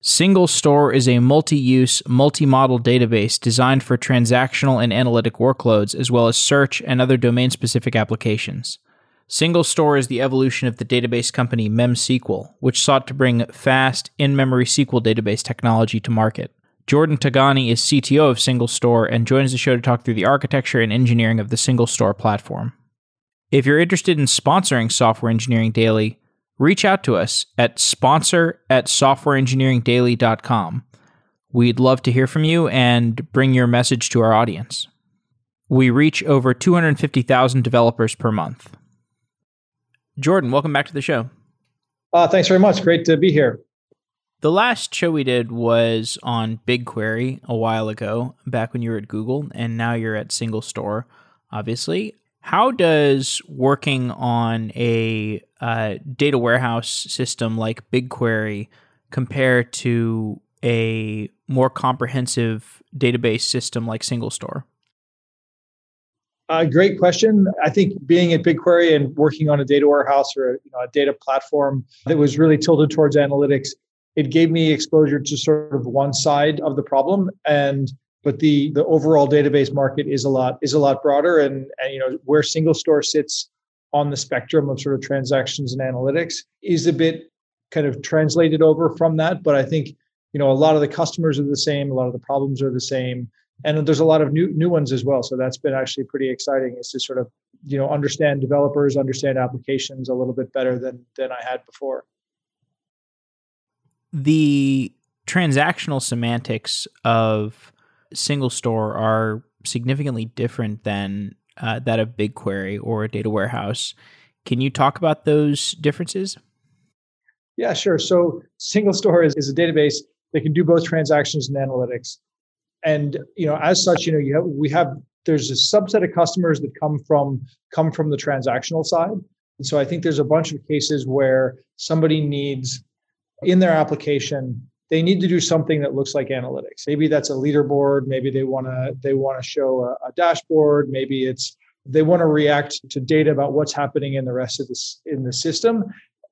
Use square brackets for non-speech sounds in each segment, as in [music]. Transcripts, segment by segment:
Single Store is a multi use, multi model database designed for transactional and analytic workloads, as well as search and other domain specific applications. Single Store is the evolution of the database company MemSQL, which sought to bring fast, in memory SQL database technology to market. Jordan Tigani is CTO of Single Store and joins the show to talk through the architecture and engineering of the Single Store platform. If you're interested in sponsoring Software Engineering Daily, reach out to us at sponsor at softwareengineeringdaily.com. We'd love to hear from you and bring your message to our audience. We reach over 250,000 developers per month. Jordan, welcome back to the show. Uh, thanks very much. Great to be here. The last show we did was on BigQuery a while ago, back when you were at Google, and now you're at Single Store, obviously. How does working on a uh, data warehouse system like BigQuery compare to a more comprehensive database system like SingleStore? Uh, great question. I think being at BigQuery and working on a data warehouse or a, you know, a data platform that was really tilted towards analytics, it gave me exposure to sort of one side of the problem. And but the the overall database market is a lot is a lot broader. And, and you know where single store sits on the spectrum of sort of transactions and analytics is a bit kind of translated over from that. But i think you know a lot of the customers are the same a lot of the problems are the same and there's a lot of new new ones as well. So that's been actually pretty exciting is to sort of you know understand developers understand applications a little bit better than than i had before. The transactional semantics of single store are significantly different than uh, that of BigQuery or a data warehouse. Can you talk about those differences? Yeah, sure. So single store is, is a database that can do both transactions and analytics. And you know, as such, you know, you have we have there's a subset of customers that come from come from the transactional side. And so I think there's a bunch of cases where somebody needs in their application they need to do something that looks like analytics. Maybe that's a leaderboard. Maybe they want to they want to show a, a, dashboard. Maybe it's they want to react to data about what's happening in the rest of this in the system.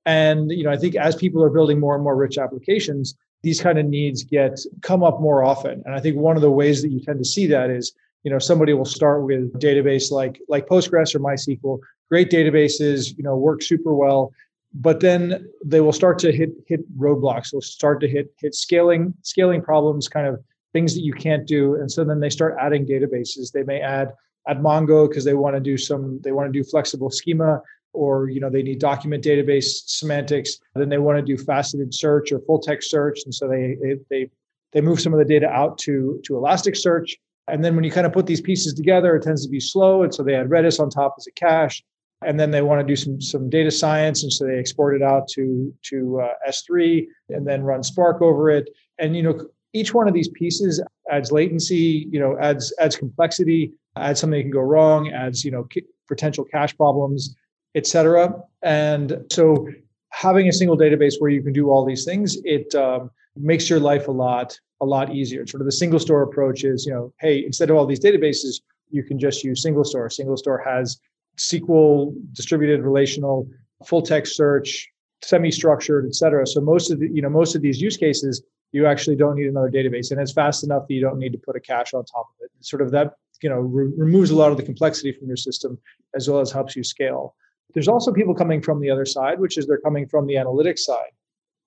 And you know, I think as people are building more and more rich applications, these kind of needs get come up more often. And I think one of the ways that you tend to see that is you know somebody will start with a database like like Postgres or MySQL, great databases, you know, work super well but then they will start to hit hit roadblocks. They'll start to hit hit scaling scaling problems kind of things that you can't do. And so then they start adding databases. They may add add mongo because they want to do some they want to do flexible schema or you know they need document database semantics. Then they want to do faceted search or full text search. And so they they they move some of the data out to to elasticsearch. And then when you kind of put these pieces together it tends to be slow. And so they add redis on top as a cache and then they want to do some some data science and so they export it out to to uh, s3 and then run spark over it. And you know each one of these pieces adds latency you know adds adds complexity adds something that can go wrong adds you know potential cache problems etc and so having a single database where you can do all these things it um, makes your life a lot a lot easier. Sort of the single store approach is you know hey instead of all these databases you can just use single store. Single store has SQL, distributed relational, full text search, semi-structured, et cetera. So most of the, you know, most of these use cases, you actually don't need another database, and it's fast enough that you don't need to put a cache on top of it. Sort of that, you know, re- removes a lot of the complexity from your system, as well as helps you scale. There's also people coming from the other side, which is they're coming from the analytics side.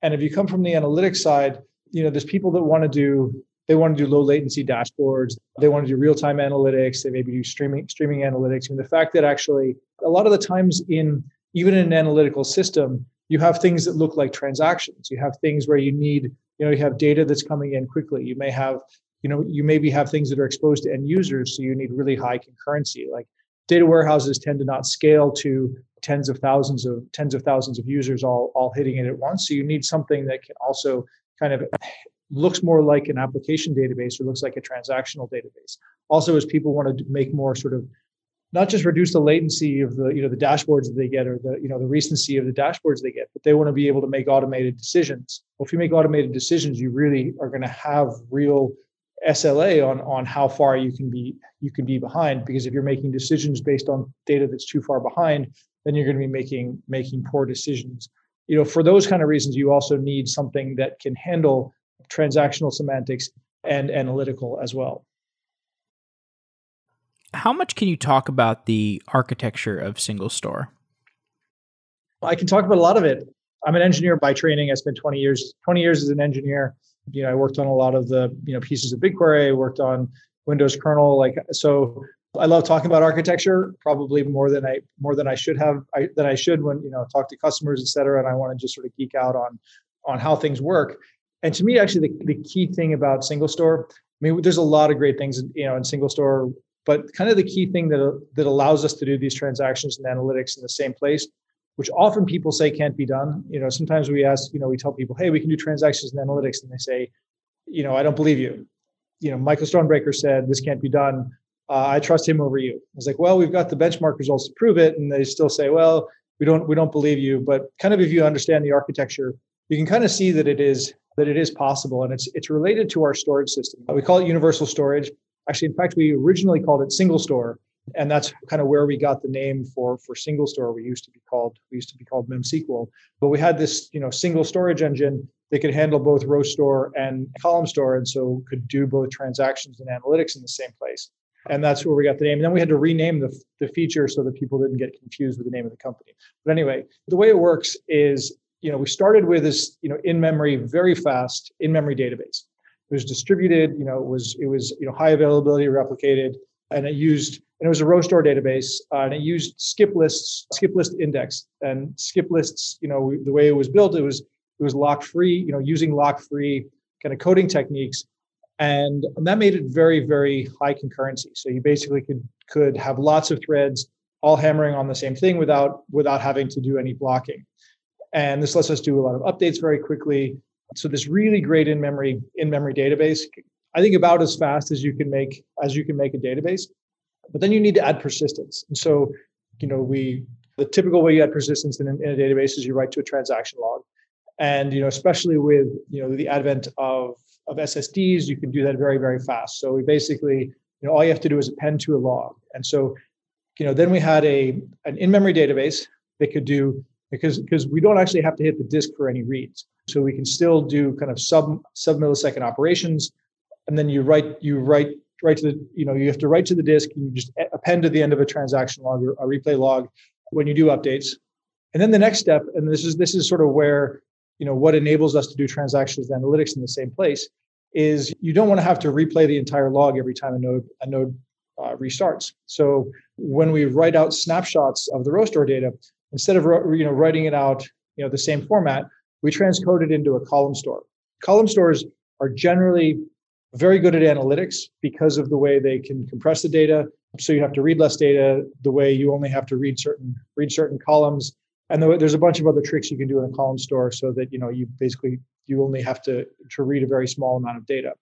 And if you come from the analytics side, you know, there's people that want to do they want to do low latency dashboards. They want to do real time analytics. They maybe do streaming streaming analytics. Mean, the fact that actually a lot of the times in even in an analytical system, you have things that look like transactions. You have things where you need, you know, you have data that's coming in quickly. You may have, you know, you maybe have things that are exposed to end users, so you need really high concurrency. Like data warehouses tend to not scale to tens of thousands of tens of thousands of users all all hitting it at once. So you need something that can also kind of looks more like an application database or looks like a transactional database. Also, as people want to make more sort of not just reduce the latency of the you know the dashboards that they get or the you know the recency of the dashboards they get, but they want to be able to make automated decisions. Well, if you make automated decisions, you really are going to have real SLA on on how far you can be you can be behind because if you're making decisions based on data that's too far behind, then you're going to be making making poor decisions. You know, for those kind of reasons, you also need something that can handle transactional semantics and analytical as well. How much can you talk about the architecture of single store? I can talk about a lot of it. I'm an engineer by training. I spent 20 years 20 years as an engineer. You know, I worked on a lot of the you know pieces of BigQuery. I worked on Windows kernel. Like so, I love talking about architecture probably more than I more than I should have I, than I should when you know talk to customers, et cetera. And I want to just sort of geek out on on how things work. And to me, actually, the, the key thing about single store, I mean, there's a lot of great things you know in single store, but kind of the key thing that that allows us to do these transactions and analytics in the same place which often people say can't be done. You know, sometimes we ask, you know, we tell people, hey, we can do transactions and analytics, and they say, you know, I don't believe you. You know, Michael Stonebraker said this can't be done. Uh, I trust him over you. I was like, well, we've got the benchmark results to prove it, and they still say, well, we don't we don't believe you. But kind of if you understand the architecture, you can kind of see that it is that it is possible, and it's it's related to our storage system. We call it universal storage. Actually, in fact, we originally called it single store. And that's kind of where we got the name for for single store. We used to be called we used to be called memsql. But we had this you know single storage engine that could handle both row store and column store. And so could do both transactions and analytics in the same place. And that's where we got the name. And then we had to rename the, the feature so that people didn't get confused with the name of the company. But anyway the way it works is you know we started with this you know in memory very fast in memory database. It was distributed you know it was it was you know high availability replicated and it used and it was a row store database uh, and it used skip lists skip list index and skip lists you know the way it was built it was it was lock free you know using lock free kind of coding techniques and, and that made it very very high concurrency. So you basically could could have lots of threads all hammering on the same thing without without having to do any blocking and this lets us do a lot of updates very quickly so this really great in memory in memory database I think about as fast as you can make as you can make a database. But then you need to add persistence. And so, you know, we the typical way you add persistence in, in a database is you write to a transaction log. And you know, especially with you know the advent of of SSDs, you can do that very, very fast. So we basically, you know, all you have to do is append to a log. And so, you know, then we had a an in-memory database that could do because because we don't actually have to hit the disk for any reads. So we can still do kind of sub sub millisecond operations. And then you write you write write to the you know you have to write to the disk and you just append to the end of a transaction log or a replay log when you do updates. And then the next step and this is this is sort of where you know what enables us to do transactions analytics in the same place is you don't want to have to replay the entire log every time a node a node uh, restarts. So when we write out snapshots of the row store data instead of you know writing it out you know the same format we transcode it into a column store column stores are generally very good at analytics because of the way they can compress the data. So you have to read less data. The way you only have to read certain read certain columns, and there's a bunch of other tricks you can do in a column store so that you know you basically you only have to to read a very small amount of data.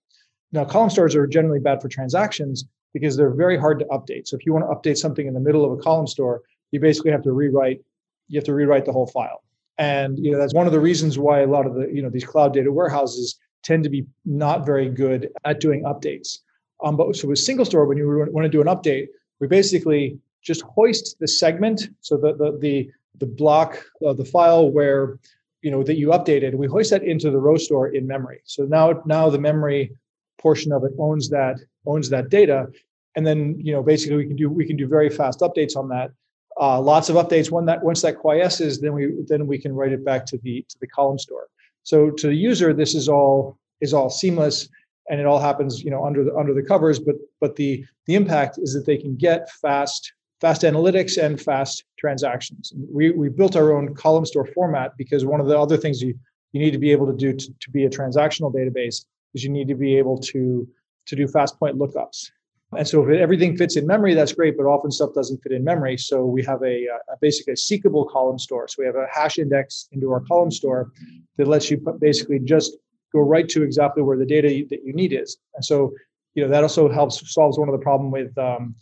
Now column stores are generally bad for transactions because they're very hard to update. So if you want to update something in the middle of a column store, you basically have to rewrite you have to rewrite the whole file. And you know that's one of the reasons why a lot of the you know these cloud data warehouses tend to be not very good at doing updates. Um, but so with single store, when you want to do an update, we basically just hoist the segment, so the the the, the block of the file where you know that you updated, we hoist that into the row store in memory. So now now the memory portion of it owns that owns that data, and then you know basically we can do we can do very fast updates on that. Uh, lots of updates. When that once that quiesces, then we then we can write it back to the to the column store. So to the user, this is all is all seamless and it all happens, you know, under the under the covers. But but the the impact is that they can get fast fast analytics and fast transactions. We we built our own column store format because one of the other things you you need to be able to do to, to be a transactional database is you need to be able to to do fast point lookups. And so if everything fits in memory, that's great, but often stuff doesn't fit in memory. So we have a, a basically a seekable column store. So we have a hash index into our column store that lets you basically just go right to exactly where the data that you need is. And so, you know, that also helps solves one of the problem with um,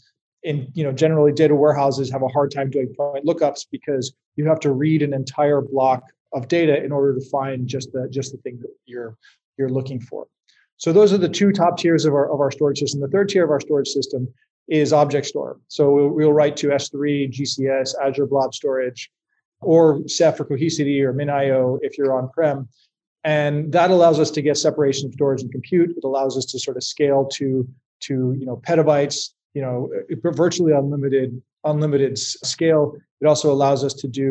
in you know generally data warehouses have a hard time doing point lookups because you have to read an entire block of data in order to find just the just the thing that you're you're looking for. So those are the two top tiers of our, of our storage system. The third tier of our storage system is object store. So we'll, we'll write to S3, GCS, Azure Blob Storage, or Ceph or Cohesity or MinIO if you're on-prem. and that allows us to get separation of storage and compute. It allows us to sort of scale to to you know petabytes, you know, uh, virtually unlimited unlimited scale. It also allows us to do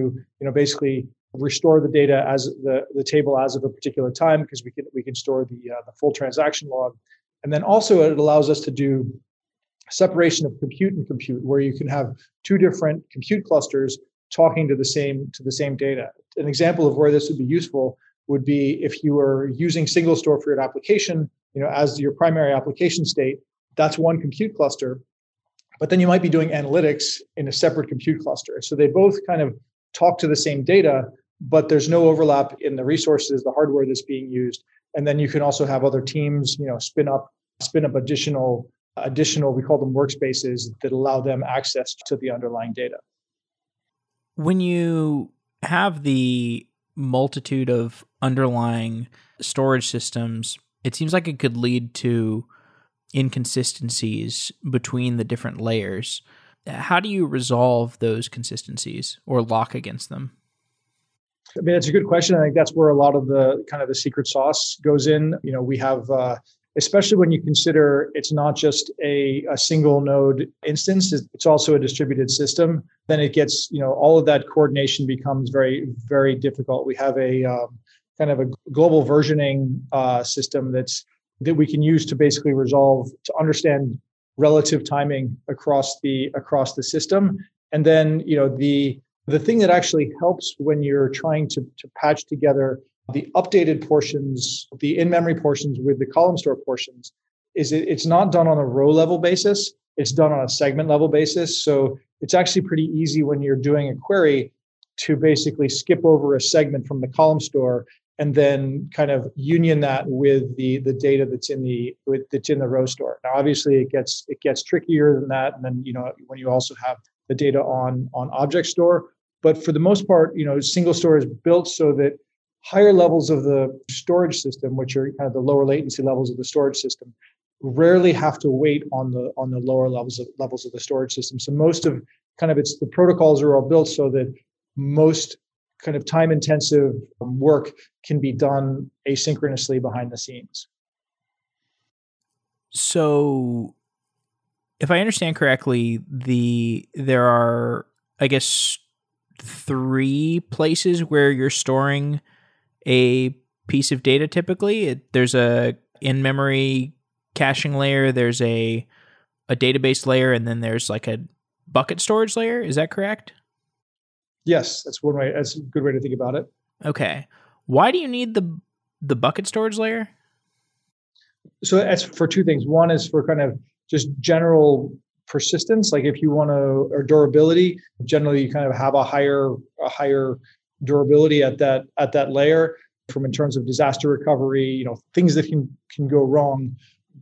you know basically restore the data as the, the table as of a particular time because we can we can store the uh, the full transaction log, and then also it allows us to do separation of compute and compute where you can have two different compute clusters talking to the same to the same data. An example of where this would be useful would be if you were using single store for your application, you know, as your primary application state, that's one compute cluster. But then you might be doing analytics in a separate compute cluster. So they both kind of talk to the same data, but there's no overlap in the resources, the hardware that's being used. And then you can also have other teams, you know, spin up spin up additional additional we call them workspaces that allow them access to the underlying data. When you have the multitude of underlying storage systems, it seems like it could lead to inconsistencies between the different layers. How do you resolve those consistencies or lock against them? I mean, it's a good question. I think that's where a lot of the kind of the secret sauce goes in. You know, we have, uh, especially when you consider it's not just a, a single node instance, it's also a distributed system. Then it gets, you know, all of that coordination becomes very, very difficult. We have a um, kind of a global versioning uh, system that's that we can use to basically resolve to understand relative timing across the across the system and then you know the the thing that actually helps when you're trying to, to patch together the updated portions the in-memory portions with the column store portions is it, it's not done on a row level basis. It's done on a segment level basis. So it's actually pretty easy when you're doing a query to basically skip over a segment from the column store and then kind of union that with the the data that's in the with, that's in the row store. Now, obviously, it gets it gets trickier than that, and then you know when you also have the data on on object store. But for the most part, you know, single store is built so that higher levels of the storage system, which are kind of the lower latency levels of the storage system, rarely have to wait on the on the lower levels of levels of the storage system. So most of kind of it's the protocols are all built so that most kind of time intensive work can be done asynchronously behind the scenes. So if I understand correctly, the there are I guess three places where you're storing a piece of data typically. It, there's a in-memory caching layer, there's a a database layer and then there's like a bucket storage layer, is that correct? Yes, that's one way. That's a good way to think about it. Okay. Why do you need the the bucket storage layer? So that's for two things. One is for kind of just general persistence. Like if you want to or durability, generally you kind of have a higher a higher durability at that at that layer from in terms of disaster recovery, you know, things that can can go wrong.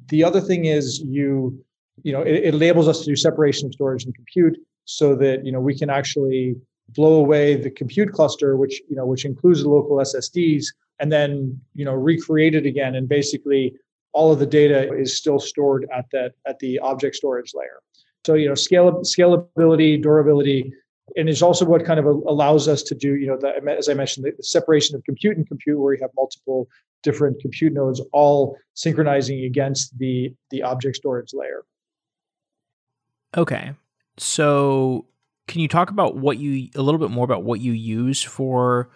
The other thing is you, you know, it, it enables us to do separation of storage and compute so that you know we can actually blow away the compute cluster, which you know which includes the local SSDs, and then you know recreate it again, and basically all of the data is still stored at that at the object storage layer. So you know scale scalability, durability, and it's also what kind of allows us to do you know the, as I mentioned the, separation of compute and compute, where you have multiple different compute nodes all synchronizing against the the object storage layer. Okay. So can you talk about what you a little bit more about what you use for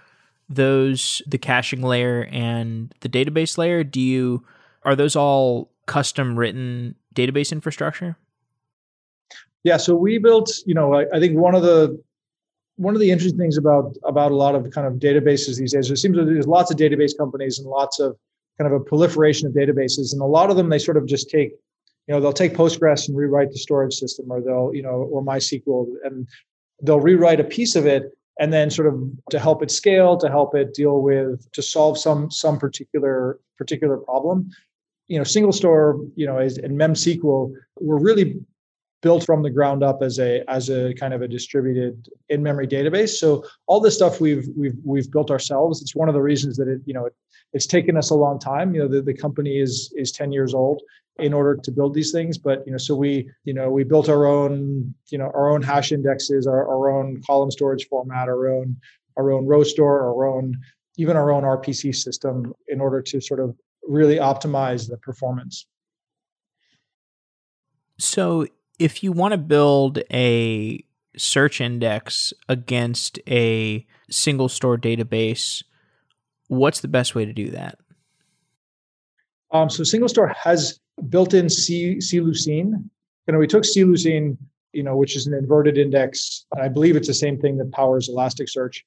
those the caching layer and the database layer? Do you are those all custom written database infrastructure? Yeah, so we built, you know, I, I think one of the one of the interesting things about about a lot of kind of databases these days, it seems that there's lots of database companies and lots of kind of a proliferation of databases, and a lot of them they sort of just take you know they'll take postgres and rewrite the storage system or they'll you know or mysql and they'll rewrite a piece of it and then sort of to help it scale to help it deal with to solve some some particular particular problem you know single store you know and memsql were really built from the ground up as a as a kind of a distributed in memory database. So all this stuff we've we've we've built ourselves. It's one of the reasons that it you know it, it's taken us a long time. You know the, the company is is 10 years old in order to build these things. But you know so we you know we built our own you know our own hash indexes our, our own column storage format our own our own row store our own even our own RPC system in order to sort of really optimize the performance. So, if you want to build a search index against a single store database, what's the best way to do that? Um, so, single store has built-in CLucene. You know, we took CLucene, you know, which is an inverted index. I believe it's the same thing that powers Elasticsearch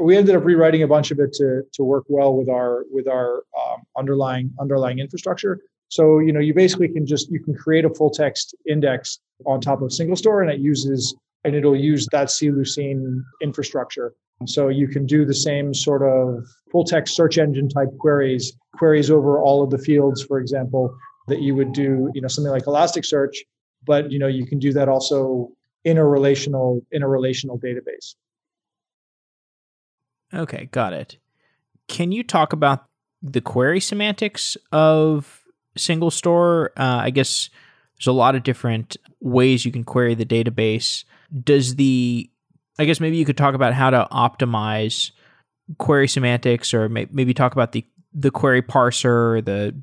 we ended up rewriting a bunch of it to to work well with our with our um, underlying underlying infrastructure. So you know you basically can just you can create a full text index on top of single store, and it uses and it'll use that CLucene infrastructure. So you can do the same sort of full text search engine type queries, queries over all of the fields, for example, that you would do, you know, something like Elasticsearch, but you know, you can do that also in a relational in a relational database. Okay, got it. Can you talk about the query semantics of single store? Uh, I guess there's a lot of different ways you can query the database. Does the, I guess maybe you could talk about how to optimize query semantics or may, maybe talk about the, the query parser, the,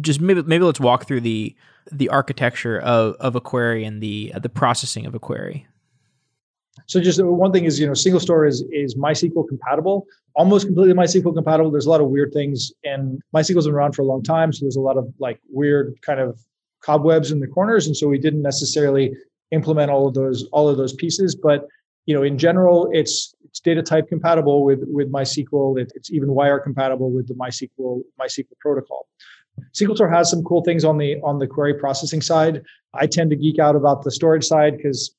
just maybe, maybe let's walk through the, the architecture of, of a query and the, uh, the processing of a query. So just uh, one thing is, you know, single store is is MySQL compatible, almost completely MySQL compatible. There's a lot of weird things, and MySQL's been around for a long time, so there's a lot of like weird kind of cobwebs in the corners, and so we didn't necessarily implement all of those all of those pieces. But you know, in general, it's it's data type compatible with with MySQL. It, it's even wire compatible with the MySQL MySQL protocol. SQL Store has some cool things on the on the query processing side. I tend to geek out about the storage side because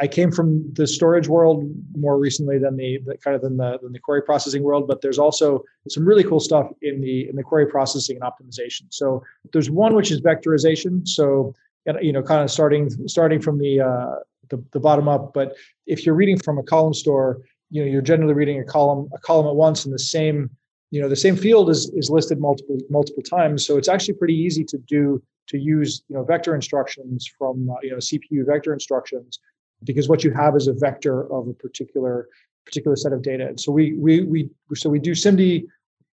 I came from the storage world more recently than the, the, kind of than the than the query processing world, but there's also some really cool stuff in the in the query processing and optimization. So there's one which is vectorization. So you know, kind of starting starting from the uh, the, the bottom up. But if you're reading from a column store, you know, you're generally reading a column a column at once, and the same you know the same field is is listed multiple multiple times. So it's actually pretty easy to do to use you know vector instructions from uh, you know CPU vector instructions because what you have is a vector of a particular particular set of data. And so we we we so we do SIMD,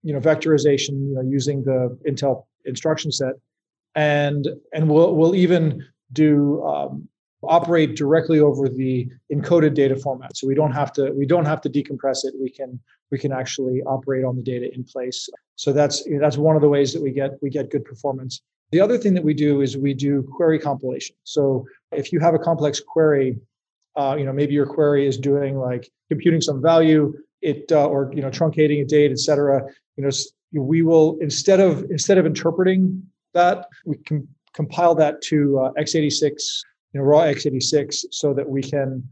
you know, vectorization, you know, using the Intel instruction set, and and we'll we'll even do um, operate directly over the encoded data format. So we don't have to we don't have to decompress it. We can we can actually operate on the data in place. So that's that's one of the ways that we get we get good performance. The other thing that we do is we do query compilation. So if you have a complex query, uh, you know, maybe your query is doing like computing some value, it uh, or you know truncating a date, et cetera. You know, we will instead of instead of interpreting that, we can compile that to uh, x86, you know, raw x86, so that we can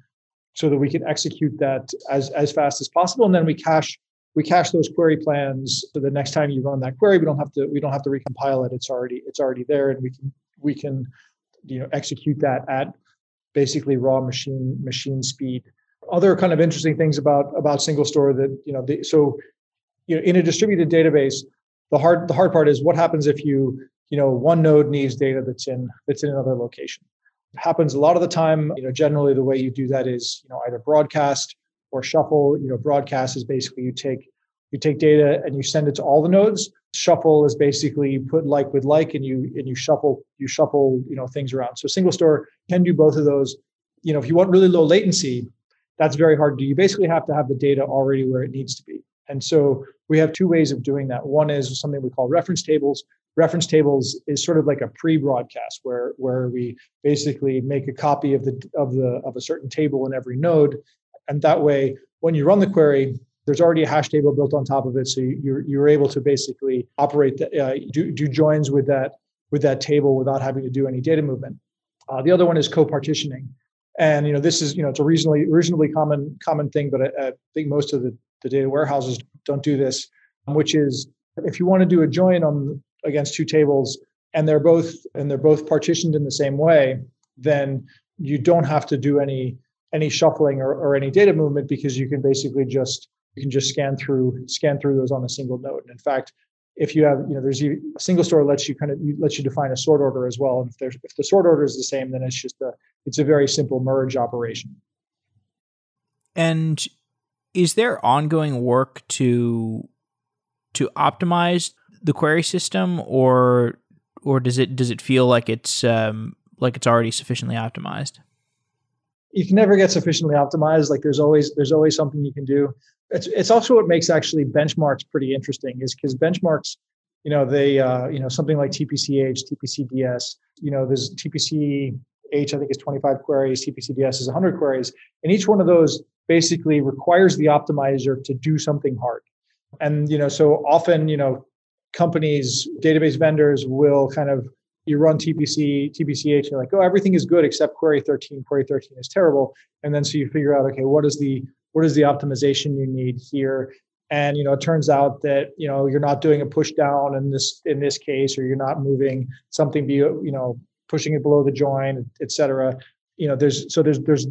so that we can execute that as as fast as possible, and then we cache we cache those query plans so the next time you run that query. We don't have to we don't have to recompile it. It's already it's already there and we can we can you know execute that at basically raw machine machine speed. Other kind of interesting things about about single store that you know the, so you know in a distributed database, the hard the hard part is what happens if you you know one node needs data that's in that's in another location. It happens a lot of the time. You know generally the way you do that is you know either broadcast or shuffle. You know broadcast is basically you take you take data and you send it to all the nodes shuffle is basically you put like with like and you and you shuffle you shuffle you know things around. So single store can do both of those. You know if you want really low latency that's very hard to do. You basically have to have the data already where it needs to be. And so we have two ways of doing that. One is something we call reference tables. Reference tables is sort of like a pre-broadcast where where we basically make a copy of the of the of a certain table in every node. And that way when you run the query there's already a hash table built on top of it, so you're you're able to basically operate the, uh, do do joins with that with that table without having to do any data movement. Uh, the other one is co-partitioning, and you know this is you know it's a reasonably reasonably common common thing, but I, I think most of the, the data warehouses don't do this, which is if you want to do a join on against two tables and they're both and they're both partitioned in the same way, then you don't have to do any any shuffling or, or any data movement because you can basically just you can just scan through scan through those on a single node. And in fact, if you have, you know, there's a single store lets you kind of lets you define a sort order as well. And if there's if the sort order is the same, then it's just a it's a very simple merge operation. And is there ongoing work to to optimize the query system, or or does it does it feel like it's um, like it's already sufficiently optimized? You can never get sufficiently optimized. Like there's always there's always something you can do. It's it's also what makes actually benchmarks pretty interesting is because benchmarks, you know, they uh, you know something like TPCH, TPCDS, you know, there's TPC H, I think is 25 queries, TPCDS is 100 queries. And each one of those basically requires the optimizer to do something hard. And, you know, so often, you know, companies, database vendors will kind of, you run TPC, TPCH, you're like, oh, everything is good except query 13. Query 13 is terrible. And then so you figure out, okay, what is the, what is the optimization you need here? and you know it turns out that you know you're not doing a push down in this in this case or you're not moving something be you know pushing it below the join, et cetera. You know, there's so there's there's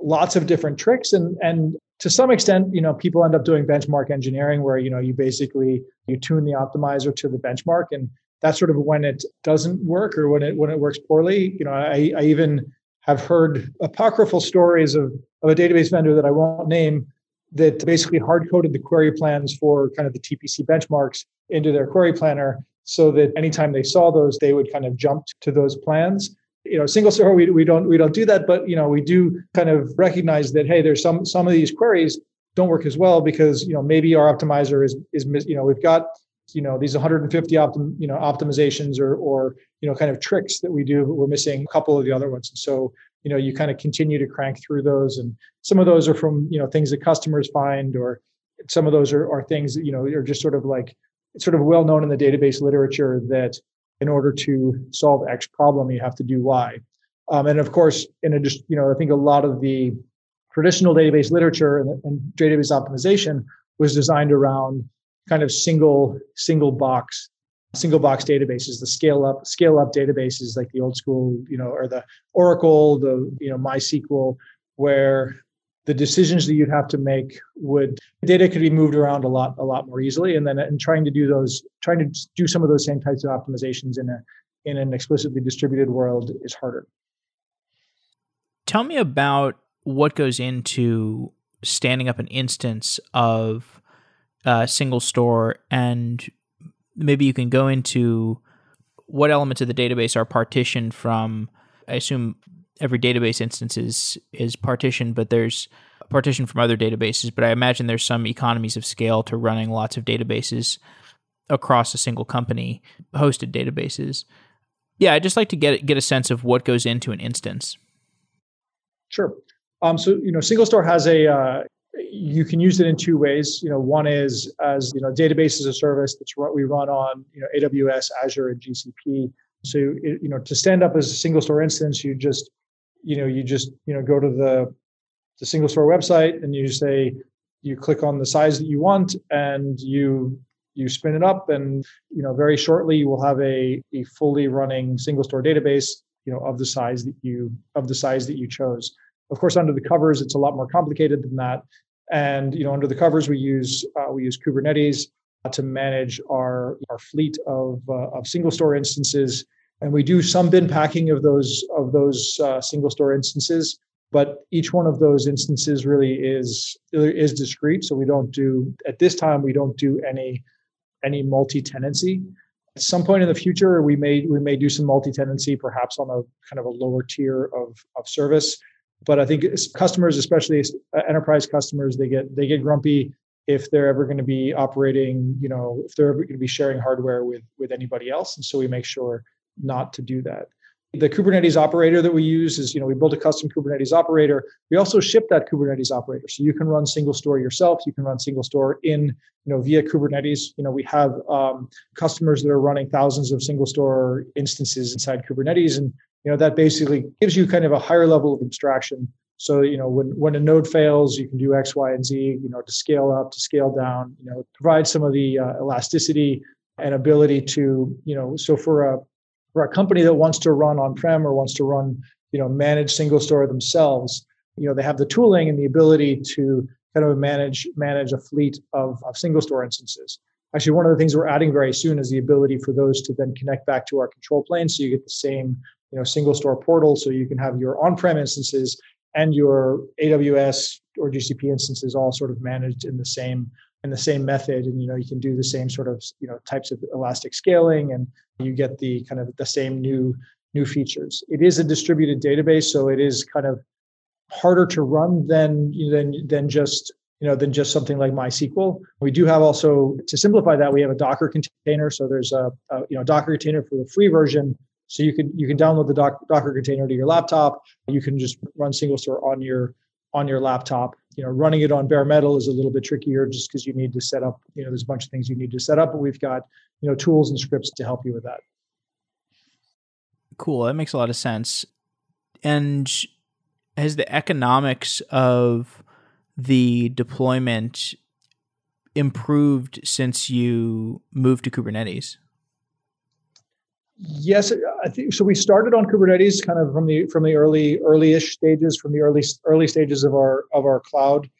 lots of different tricks and and to some extent, you know, people end up doing benchmark engineering where, you know, you basically you tune the optimizer to the benchmark and that's sort of when it doesn't work or when it when it works poorly. You know, I, I even have heard apocryphal stories of, of a database vendor that I won't name that basically hard coded the query plans for kind of the TPC benchmarks into their query planner so that anytime they saw those, they would kind of jump to those plans. You know, single server, we, we don't we don't do that, but you know, we do kind of recognize that hey, there's some some of these queries don't work as well because you know maybe our optimizer is is you know we've got you know these 150 optim you know optimizations or or you know kind of tricks that we do but we're missing a couple of the other ones and so you know you kind of continue to crank through those and some of those are from you know things that customers find or some of those are, are things that you know are just sort of like sort of well known in the database literature that in order to solve X problem, you have to do Y. Um, and of course, in a just, you know, I think a lot of the traditional database literature and, and database optimization was designed around kind of single single box single box databases the scale up scale up databases like the old school you know or the oracle the you know mysql where the decisions that you'd have to make would data could be moved around a lot a lot more easily. And then and trying to do those trying to do some of those same types of optimizations in a in an explicitly distributed world is harder. Tell me about what goes into standing up an instance of a single store and maybe you can go into what elements of the database are partitioned from i assume every database instance is is partitioned, but there's partition from other databases. But I imagine there's some economies of scale to running lots of databases across a single company, hosted databases. Yeah, I'd just like to get get a sense of what goes into an instance. Sure. Um, so you know, single store has a uh, you can use it in two ways. You know, one is as you know, database as a service that's what we run on you know AWS, Azure, and GCP. So you know, to stand up as a single store instance, you just you know you just you know go to the the single store website and you say you click on the size that you want and you you spin it up and you know very shortly you will have a, a fully running single store database you know of the size that you of the size that you chose of course under the covers it's a lot more complicated than that. And you know under the covers we use uh, we use kubernetes to manage our our fleet of uh, of single store instances. And we do some bin packing of those of those uh, single store instances but each one of those instances really is is discrete. So we don't do at this time we don't do any any multi-tenancy. At some point in the future we may we may do some multi-tenancy perhaps on a kind of a lower tier of of service but i think customers especially uh, enterprise customers they get they get grumpy if they're ever going to be operating you know if they're ever going to be sharing hardware with with anybody else and so we make sure not to do that. The Kubernetes operator that we use is, you know, we built a custom Kubernetes operator. We also ship that Kubernetes operator. So you can run single store yourself. You can run single store in, you know, via Kubernetes. You know, we have um, customers that are running thousands of single store instances inside Kubernetes. And, you know, that basically gives you kind of a higher level of abstraction. So, you know, when, when a node fails, you can do X, Y, and Z, you know, to scale up, to scale down, you know, provide some of the uh, elasticity and ability to, you know, so for a for a company that wants to run on-prem or wants to run, you know, manage single store themselves, you know, they have the tooling and the ability to kind of manage manage a fleet of, of single store instances. Actually, one of the things we're adding very soon is the ability for those to then connect back to our control plane, so you get the same, you know, single store portal, so you can have your on-prem instances and your AWS or GCP instances all sort of managed in the same in the same method and you know you can do the same sort of you know types of elastic scaling and you get the kind of the same new new features. It is a distributed database so it is kind of harder to run than than than just you know than just something like mysql. We do have also to simplify that we have a docker container so there's a, a you know docker container for the free version. So you can you can download the doc, docker container to your laptop. You can just run single store on your on your laptop you know running it on bare metal is a little bit trickier just because you need to set up you know there's a bunch of things you need to set up but we've got you know tools and scripts to help you with that. Cool that makes a lot of sense. And has the economics of the deployment improved since you moved to kubernetes Yes, I think so. We started on Kubernetes kind of from the from the early early-ish stages, from the early early stages of our of our cloud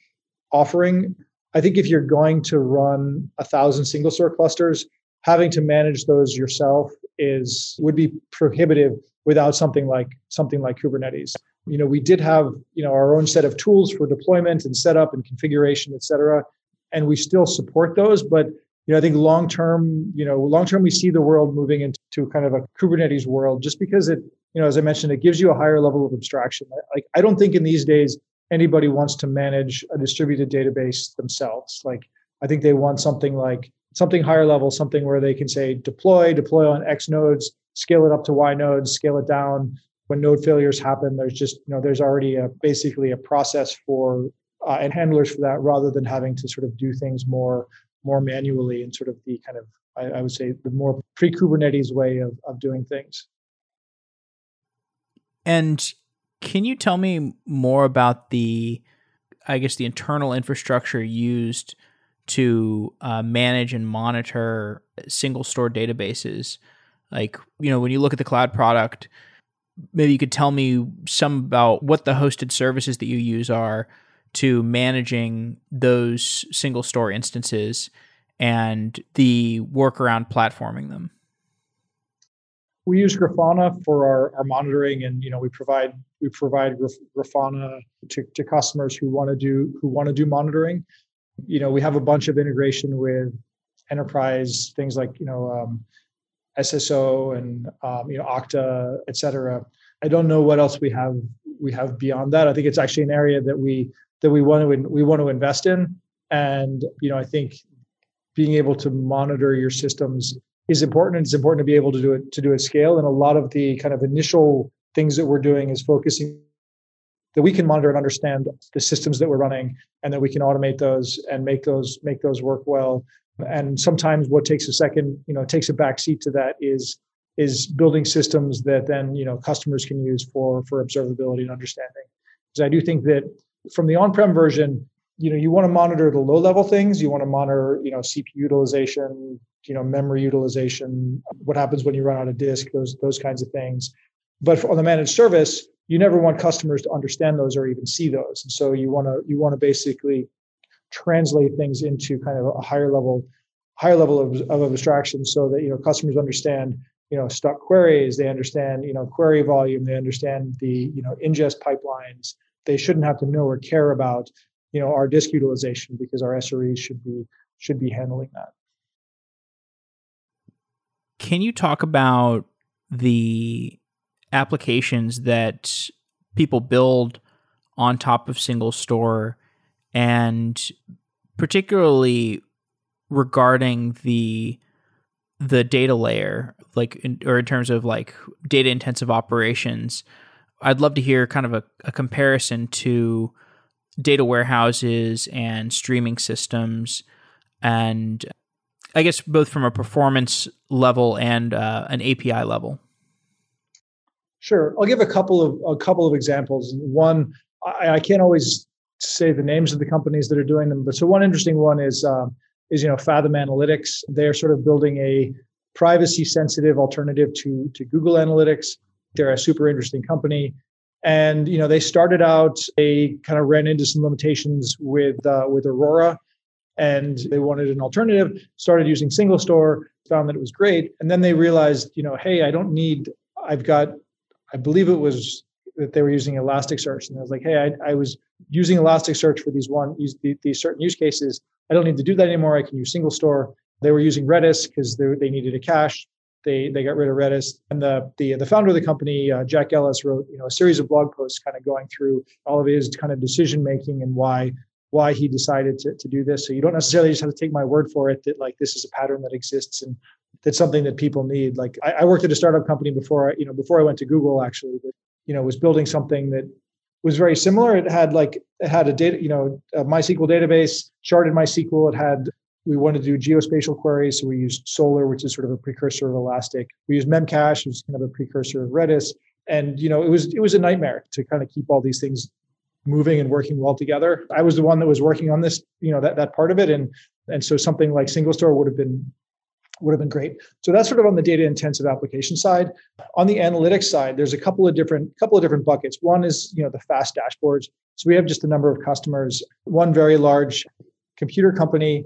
offering. I think if you're going to run a thousand single store clusters, having to manage those yourself is would be prohibitive without something like something like Kubernetes. You know, we did have you know our own set of tools for deployment and setup and configuration, et cetera, and we still support those, but you know, I think long term, you know, long term, we see the world moving into kind of a Kubernetes world just because it, you know, as I mentioned, it gives you a higher level of abstraction. Like, I don't think in these days anybody wants to manage a distributed database themselves. Like, I think they want something like something higher level, something where they can say deploy, deploy on X nodes, scale it up to Y nodes, scale it down. When node failures happen, there's just, you know, there's already a basically a process for uh, and handlers for that rather than having to sort of do things more more manually and sort of the kind of I, I would say the more pre-Kubernetes way of, of doing things. And can you tell me more about the, I guess, the internal infrastructure used to uh, manage and monitor single store databases? Like, you know, when you look at the cloud product, maybe you could tell me some about what the hosted services that you use are to managing those single store instances and the work around platforming them? We use Grafana for our, our monitoring, and you know we provide we provide Grafana to, to customers who want to do who want to do monitoring. You know we have a bunch of integration with enterprise things like you know um, SSO and um, you know Okta, et cetera. I don't know what else we have we have beyond that. I think it's actually an area that we that we want to we want to invest in. And you know, I think being able to monitor your systems is important. And it's important to be able to do it to do it scale. And a lot of the kind of initial things that we're doing is focusing that we can monitor and understand the systems that we're running and that we can automate those and make those make those work well and sometimes what takes a second you know takes a back seat to that is is building systems that then you know customers can use for for observability and understanding because i do think that from the on-prem version, you know, you want to monitor the low-level things. You want to monitor, you know, CPU utilization, you know, memory utilization, what happens when you run out of disk, those those kinds of things. But on the managed service, you never want customers to understand those or even see those. And so you want to you want to basically translate things into kind of a higher level higher level of, of abstraction so that you know customers understand you know stuck queries they understand you know query volume they understand the you know ingest pipelines they shouldn't have to know or care about you know our disk utilization because our SREs should be should be handling that. Can you talk about the applications that people build on top of single store and particularly regarding the the data layer like in, or in terms of like data intensive operations I'd love to hear kind of a, a comparison to data warehouses and streaming systems, and I guess both from a performance level and uh, an API level. Sure, I'll give a couple of a couple of examples. One, I, I can't always say the names of the companies that are doing them, but so one interesting one is um, is you know Fathom Analytics. They're sort of building a privacy sensitive alternative to to Google Analytics. They're a super interesting company. And you know, they started out, they kind of ran into some limitations with uh, with Aurora, and they wanted an alternative. Started using single store, found that it was great, and then they realized, you know, hey, I don't need. I've got, I believe it was that they were using Elasticsearch, and I was like, hey, I, I was using Elasticsearch for these one these, these certain use cases, I don't need to do that anymore. I can use single store. They were using Redis because they needed a cache. They they got rid of Redis. And the the the founder of the company, uh, Jack Ellis, wrote you know a series of blog posts kind of going through all of his kind of decision making and why why he decided to, to do this. So you don't necessarily just have to take my word for it that like this is a pattern that exists and that's something that people need. Like I, I worked at a startup company before I, you know, before I went to Google actually that, you know, was building something that was very similar. It had like it had a data, you know, a MySQL database, sharded MySQL. It had we wanted to do geospatial queries, so we used Solr, which is sort of a precursor of Elastic. We used Memcache, which is kind of a precursor of Redis. And you know, it was it was a nightmare to kind of keep all these things moving and working well together. I was the one that was working on this, you know, that that part of it, and and so something like SingleStore would have been would have been great. So that's sort of on the data intensive application side. On the analytics side, there's a couple of different couple of different buckets. One is you know the fast dashboards. So we have just a number of customers. One very large computer company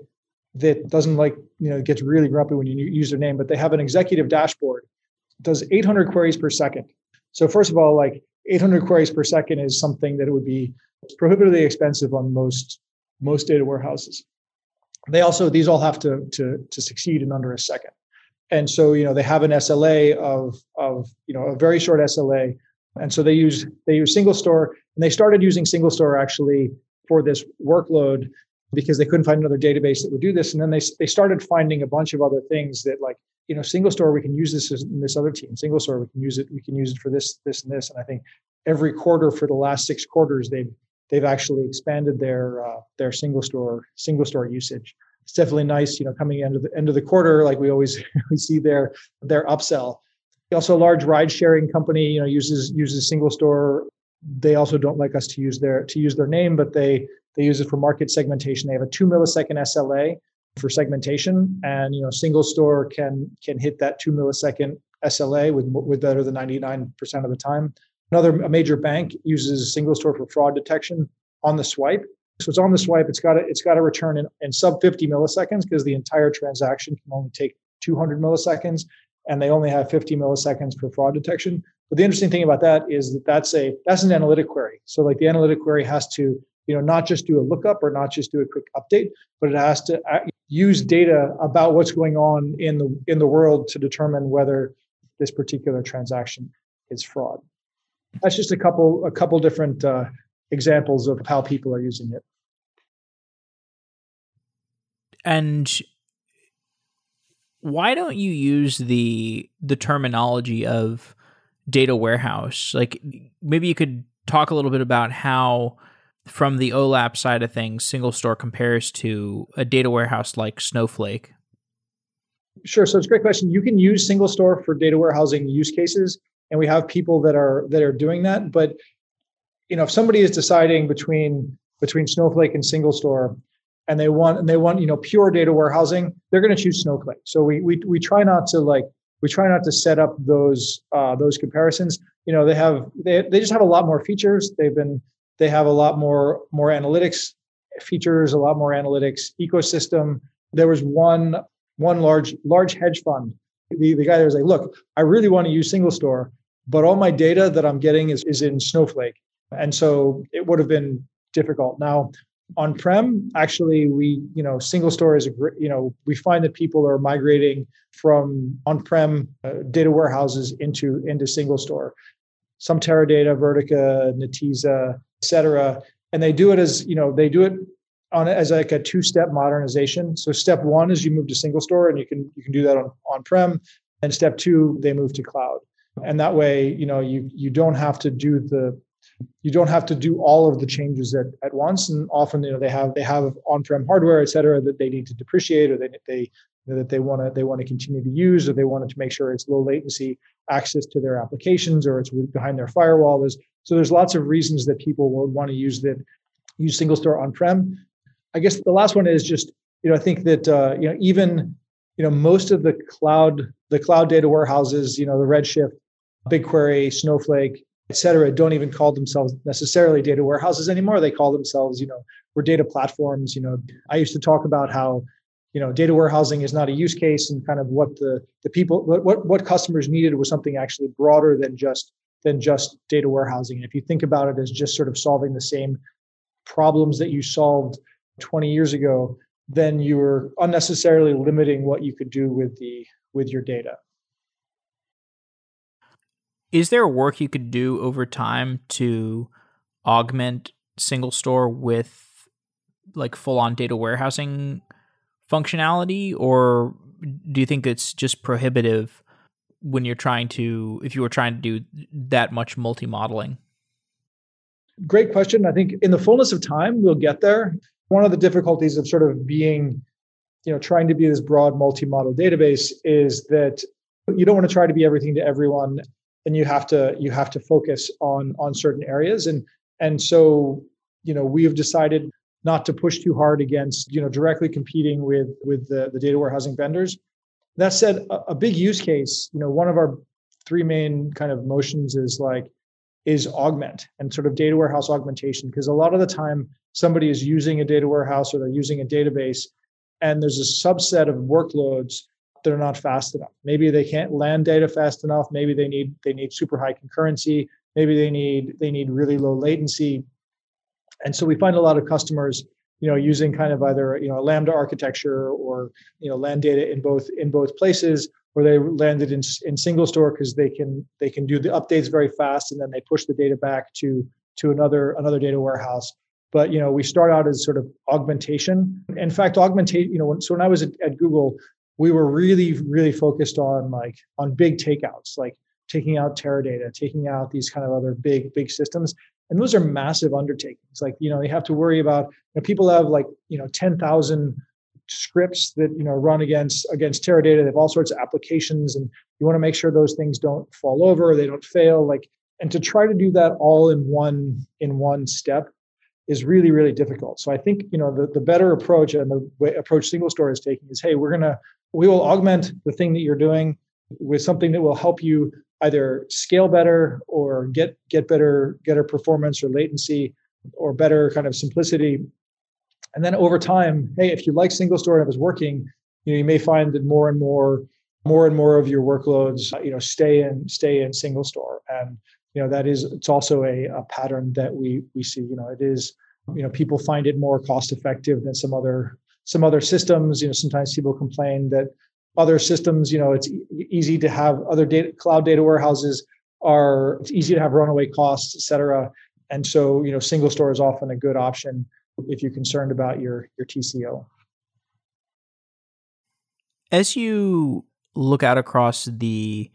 that doesn't like you know gets really grumpy when you use their name, but they have an executive dashboard does 800 queries per second. So first of all, like 800 queries per second is something that would be prohibitively expensive on most most data warehouses. They also these all have to to to succeed in under a second. And so you know they have an SLA of of you know a very short SLA, and so they use they use SingleStore and they started using SingleStore actually for this workload because they couldn't find another database that would do this. And then they they started finding a bunch of other things that like you know SingleStore we can use this in this other team SingleStore we can use it we can use it for this this and this. And i think every quarter for the last six quarters they've they've actually expanded their uh, their SingleStore single store usage. It's definitely nice you know coming into the end of the quarter like we always [laughs] we see their their upsell. Also a large ride sharing company you know uses uses SingleStore they also don't like us to use their to use their name but they they use it for market segmentation. They have a two millisecond sla for segmentation and you know SingleStore can can hit that two millisecond sla with with better than 99% of the time. Another a major bank uses SingleStore for fraud detection on the swipe. So it's on the swipe it's got to it's got to return in, in sub 50 milliseconds because the entire transaction can only take 200 milliseconds and they only have 50 milliseconds for fraud detection but the interesting thing about that is that that's a that's an analytic query so like the analytic query has to you know not just do a lookup or not just do a quick update but it has to use data about what's going on in the in the world to determine whether this particular transaction is fraud. That's just a couple a couple different uh, examples of how people are using it. And why don't you use the the terminology of data warehouse? Like maybe you could talk a little bit about how from the OLAP side of things, SingleStore compares to a data warehouse like Snowflake? Sure. So it's a great question. You can use SingleStore for data warehousing use cases, and we have people that are that are doing that. But you know, if somebody is deciding between between Snowflake and SingleStore, and they want and they want you know pure data warehousing, they're going to choose Snowflake. So we we we try not to like we try not to set up those uh, those comparisons. You know, they have they they just have a lot more features. They've been they have a lot more more analytics features, a lot more analytics ecosystem. There was one one large large hedge fund. The, the guy there was like, look, I really want to use SingleStore, but all my data that I'm getting is, is in Snowflake. And so it would have been difficult. Now, on-prem, actually, we, you know, SingleStore is a great, you know, we find that people are migrating from on-prem uh, data warehouses into into SingleStore. Some Teradata, Vertica, Netezza, cetera. And they do it as, you know, they do it on as like a two-step modernization. So step one is you move to SingleStore and you can you can do that on on-prem. And step two, they move to cloud. And that way, you know, you you don't have to do the you don't have to do all of the changes at, at once. And often, you know, they have they have on-prem hardware, et cetera, that they need to depreciate or they they you know, that they want to they want to continue to use or they wanted to make sure it's low latency access to their applications or it's behind their firewall. There's so there's lots of reasons that people would want to use that use SingleStore on-prem. I guess the last one is just, you know, I think that uh, you know, even you know, most of the cloud, the cloud data warehouses, you know, the Redshift, BigQuery, Snowflake, et cetera, don't even call themselves necessarily data warehouses anymore. They call themselves, you know, we're data platforms. You know, I used to talk about how, you know, data warehousing is not a use case and kind of what the the people what what, what customers needed was something actually broader than just than just data warehousing. And if you think about it as just sort of solving the same problems that you solved 20 years ago, then you were unnecessarily limiting what you could do with the with your data. Is there work you could do over time to augment SingleStore with like full on data warehousing functionality or do you think it's just prohibitive when you're trying to if you were trying to do that much multi-modeling? Great question. I think in the fullness of time we'll get there. One of the difficulties of sort of being you know trying to be this broad multi-model database is that you don't want to try to be everything to everyone and you have to you have to focus on on certain areas. And and so you know we have decided not to push too hard against you know directly competing with with the, the data warehousing vendors. That said a, a big use case you know one of our three main kind of motions is like is augment and sort of data warehouse augmentation because a lot of the time somebody is using a data warehouse or they're using a database and there's a subset of workloads that are not fast enough. Maybe they can't land data fast enough. Maybe they need they need super high concurrency. Maybe they need they need really low latency. And so we find a lot of customers you know using kind of either you know a lambda architecture or you know land data in both in both places or they landed in, in SingleStore because they can they can do the updates very fast and then they push the data back to to another another data warehouse. But you know we start out as sort of augmentation. In fact augmentation you know so when i was at, at google we were really really focused on like on big takeouts like taking out Teradata, taking out these kind of other big, big systems. And those are massive undertakings. Like, you know, you have to worry about, you know, people have like, you know, 10,000 scripts that, you know, run against, against Teradata. They have all sorts of applications and you want to make sure those things don't fall over, they don't fail. Like, and to try to do that all in one, in one step is really, really difficult. So I think, you know, the, the better approach and the way, approach SingleStore is taking is, hey, we're to, we will augment the thing that you're doing with something that will help you either scale better or get get better better performance or latency or better kind of simplicity and then over time hey if you like SingleStore and it was working you know you may find that more and more more and more of your workloads you know stay in stay in SingleStore and you know that is it's also a, a pattern that we we see you know it is you know people find it more cost effective than some other some other systems. You know sometimes people complain that other systems you know it's e- easy to have other data cloud data warehouses are it's easy to have runaway costs et cetera. And so you know SingleStore is often a good option if you're concerned about your your tco as you look out across the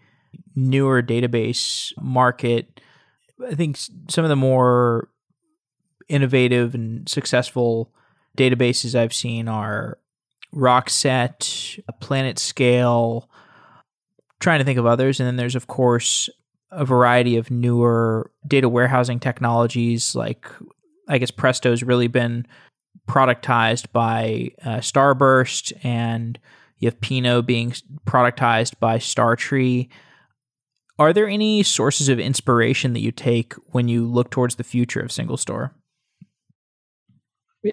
newer database market i think some of the more innovative and successful databases i've seen are Rockset, PlanetScale, trying to think of others. And then there's, of course, a variety of newer data warehousing technologies like I guess Presto's really been productized by uh, Starburst, and you have Pinot being productized by StarTree. Are there any sources of inspiration that you take when you look towards the future of SingleStore?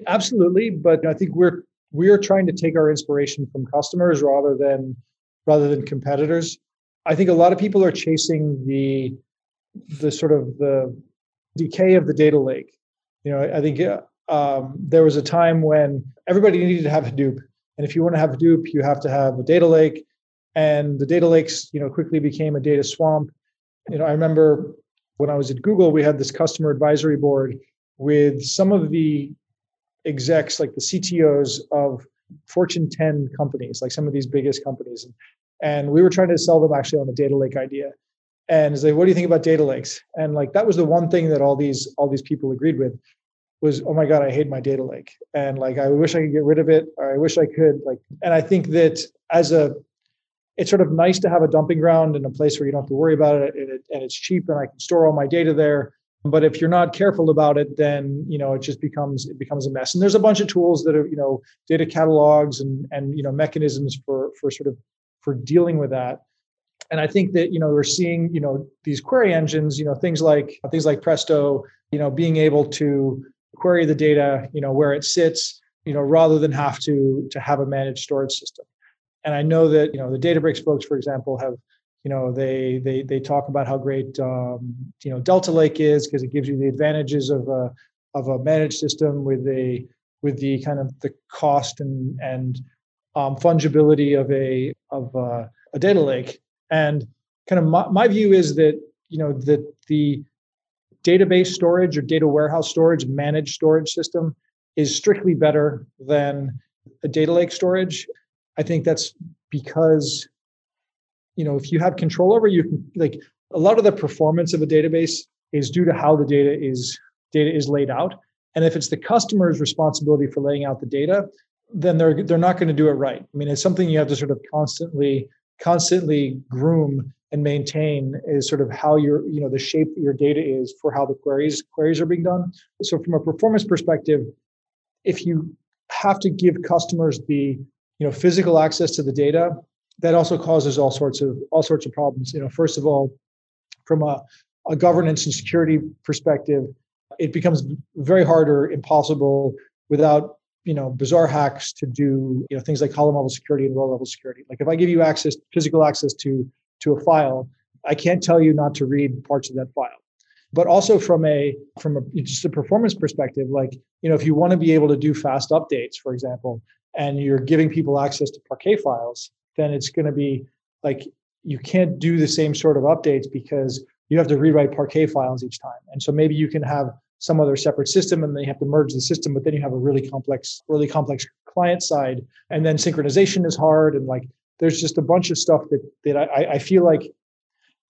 Absolutely, but I think we're we are trying to take our inspiration from customers rather than rather than competitors. I think a lot of people are chasing the the sort of the decay of the data lake. You know, I think um, there was a time when everybody needed to have Hadoop, and if you want to have Hadoop, you have to have a data lake, and the data lakes, you know, quickly became a data swamp. You know, I remember when I was at Google, we had this customer advisory board with some of the execs, like the CTOs of Fortune 10 companies, like some of these biggest companies. And we were trying to sell them actually on the data lake idea. And it's like, what do you think about data lakes? And like that was the one thing that all these all these people agreed with was, oh my God, I hate my data lake. And like I wish I could get rid of it, or I wish I could. Like, and I think that as a it's sort of nice to have a dumping ground and a place where you don't have to worry about it and, it, and it's cheap and I can store all my data there. But if you're not careful about it then you know it just becomes it becomes a mess. And there's a bunch of tools that are you know data catalogs and and you know mechanisms for for sort of for dealing with that. And i think that you know we're seeing you know these query engines you know things like things like presto you know being able to query the data you know where it sits you know rather than have to to have a managed storage system and i know that you know the databricks folks for example have you know they they they talk about how great um, you know delta lake is because it gives you the advantages of a of a managed system with a with the kind of the cost and and um, fungibility of a of a, a, data lake. And kind of my, my view is that you know that the database storage or data warehouse storage managed storage system is strictly better than a data lake storage. I think that's because you know if you have control over you like a lot of the performance of a database is due to how the data is data is laid out. And if it's the customer's responsibility for laying out the data then they're they're not going to do it right. I mean it's something you have to sort of constantly constantly groom and maintain is sort of how your you know the shape that your data is for how the queries queries are being done. So from a performance perspective if you have to give customers the you know physical access to the data that also causes all sorts of all sorts of problems. You know first of all from a, a governance and security perspective it becomes very hard or impossible without you know bizarre hacks to do you know things like column level security and row level security. Like if i give you access physical access to to a file i can't tell you not to read parts of that file. But also from a from a just a performance perspective like you know if you want to be able to do fast updates for example and you're giving people access to parquet files then it's going to be like you can't do the same sort of updates because you have to rewrite parquet files each time. And so maybe you can have some other separate system and then you have to merge the system but then you have a really complex really complex client side. And then synchronization is hard and like there's just a bunch of stuff that that i, I feel like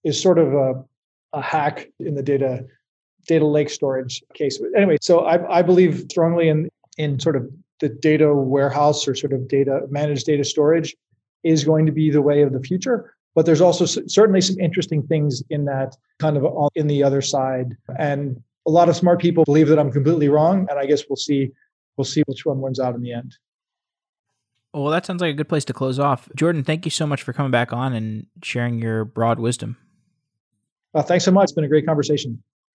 is sort of a, a hack in the data data lake storage case. But anyway so i, I believe strongly in in sort of the data warehouse or sort of data managed data storage is going to be the way of the future. But there's also certainly some interesting things in that kind of in the other side. And a lot of smart people believe that i'm completely wrong and i guess we'll see we'll see which one wins out in the end. Well that sounds like a good place to close off. Jordan thank you so much for coming back on and sharing your broad wisdom. Uh, thanks so much. It's been a great conversation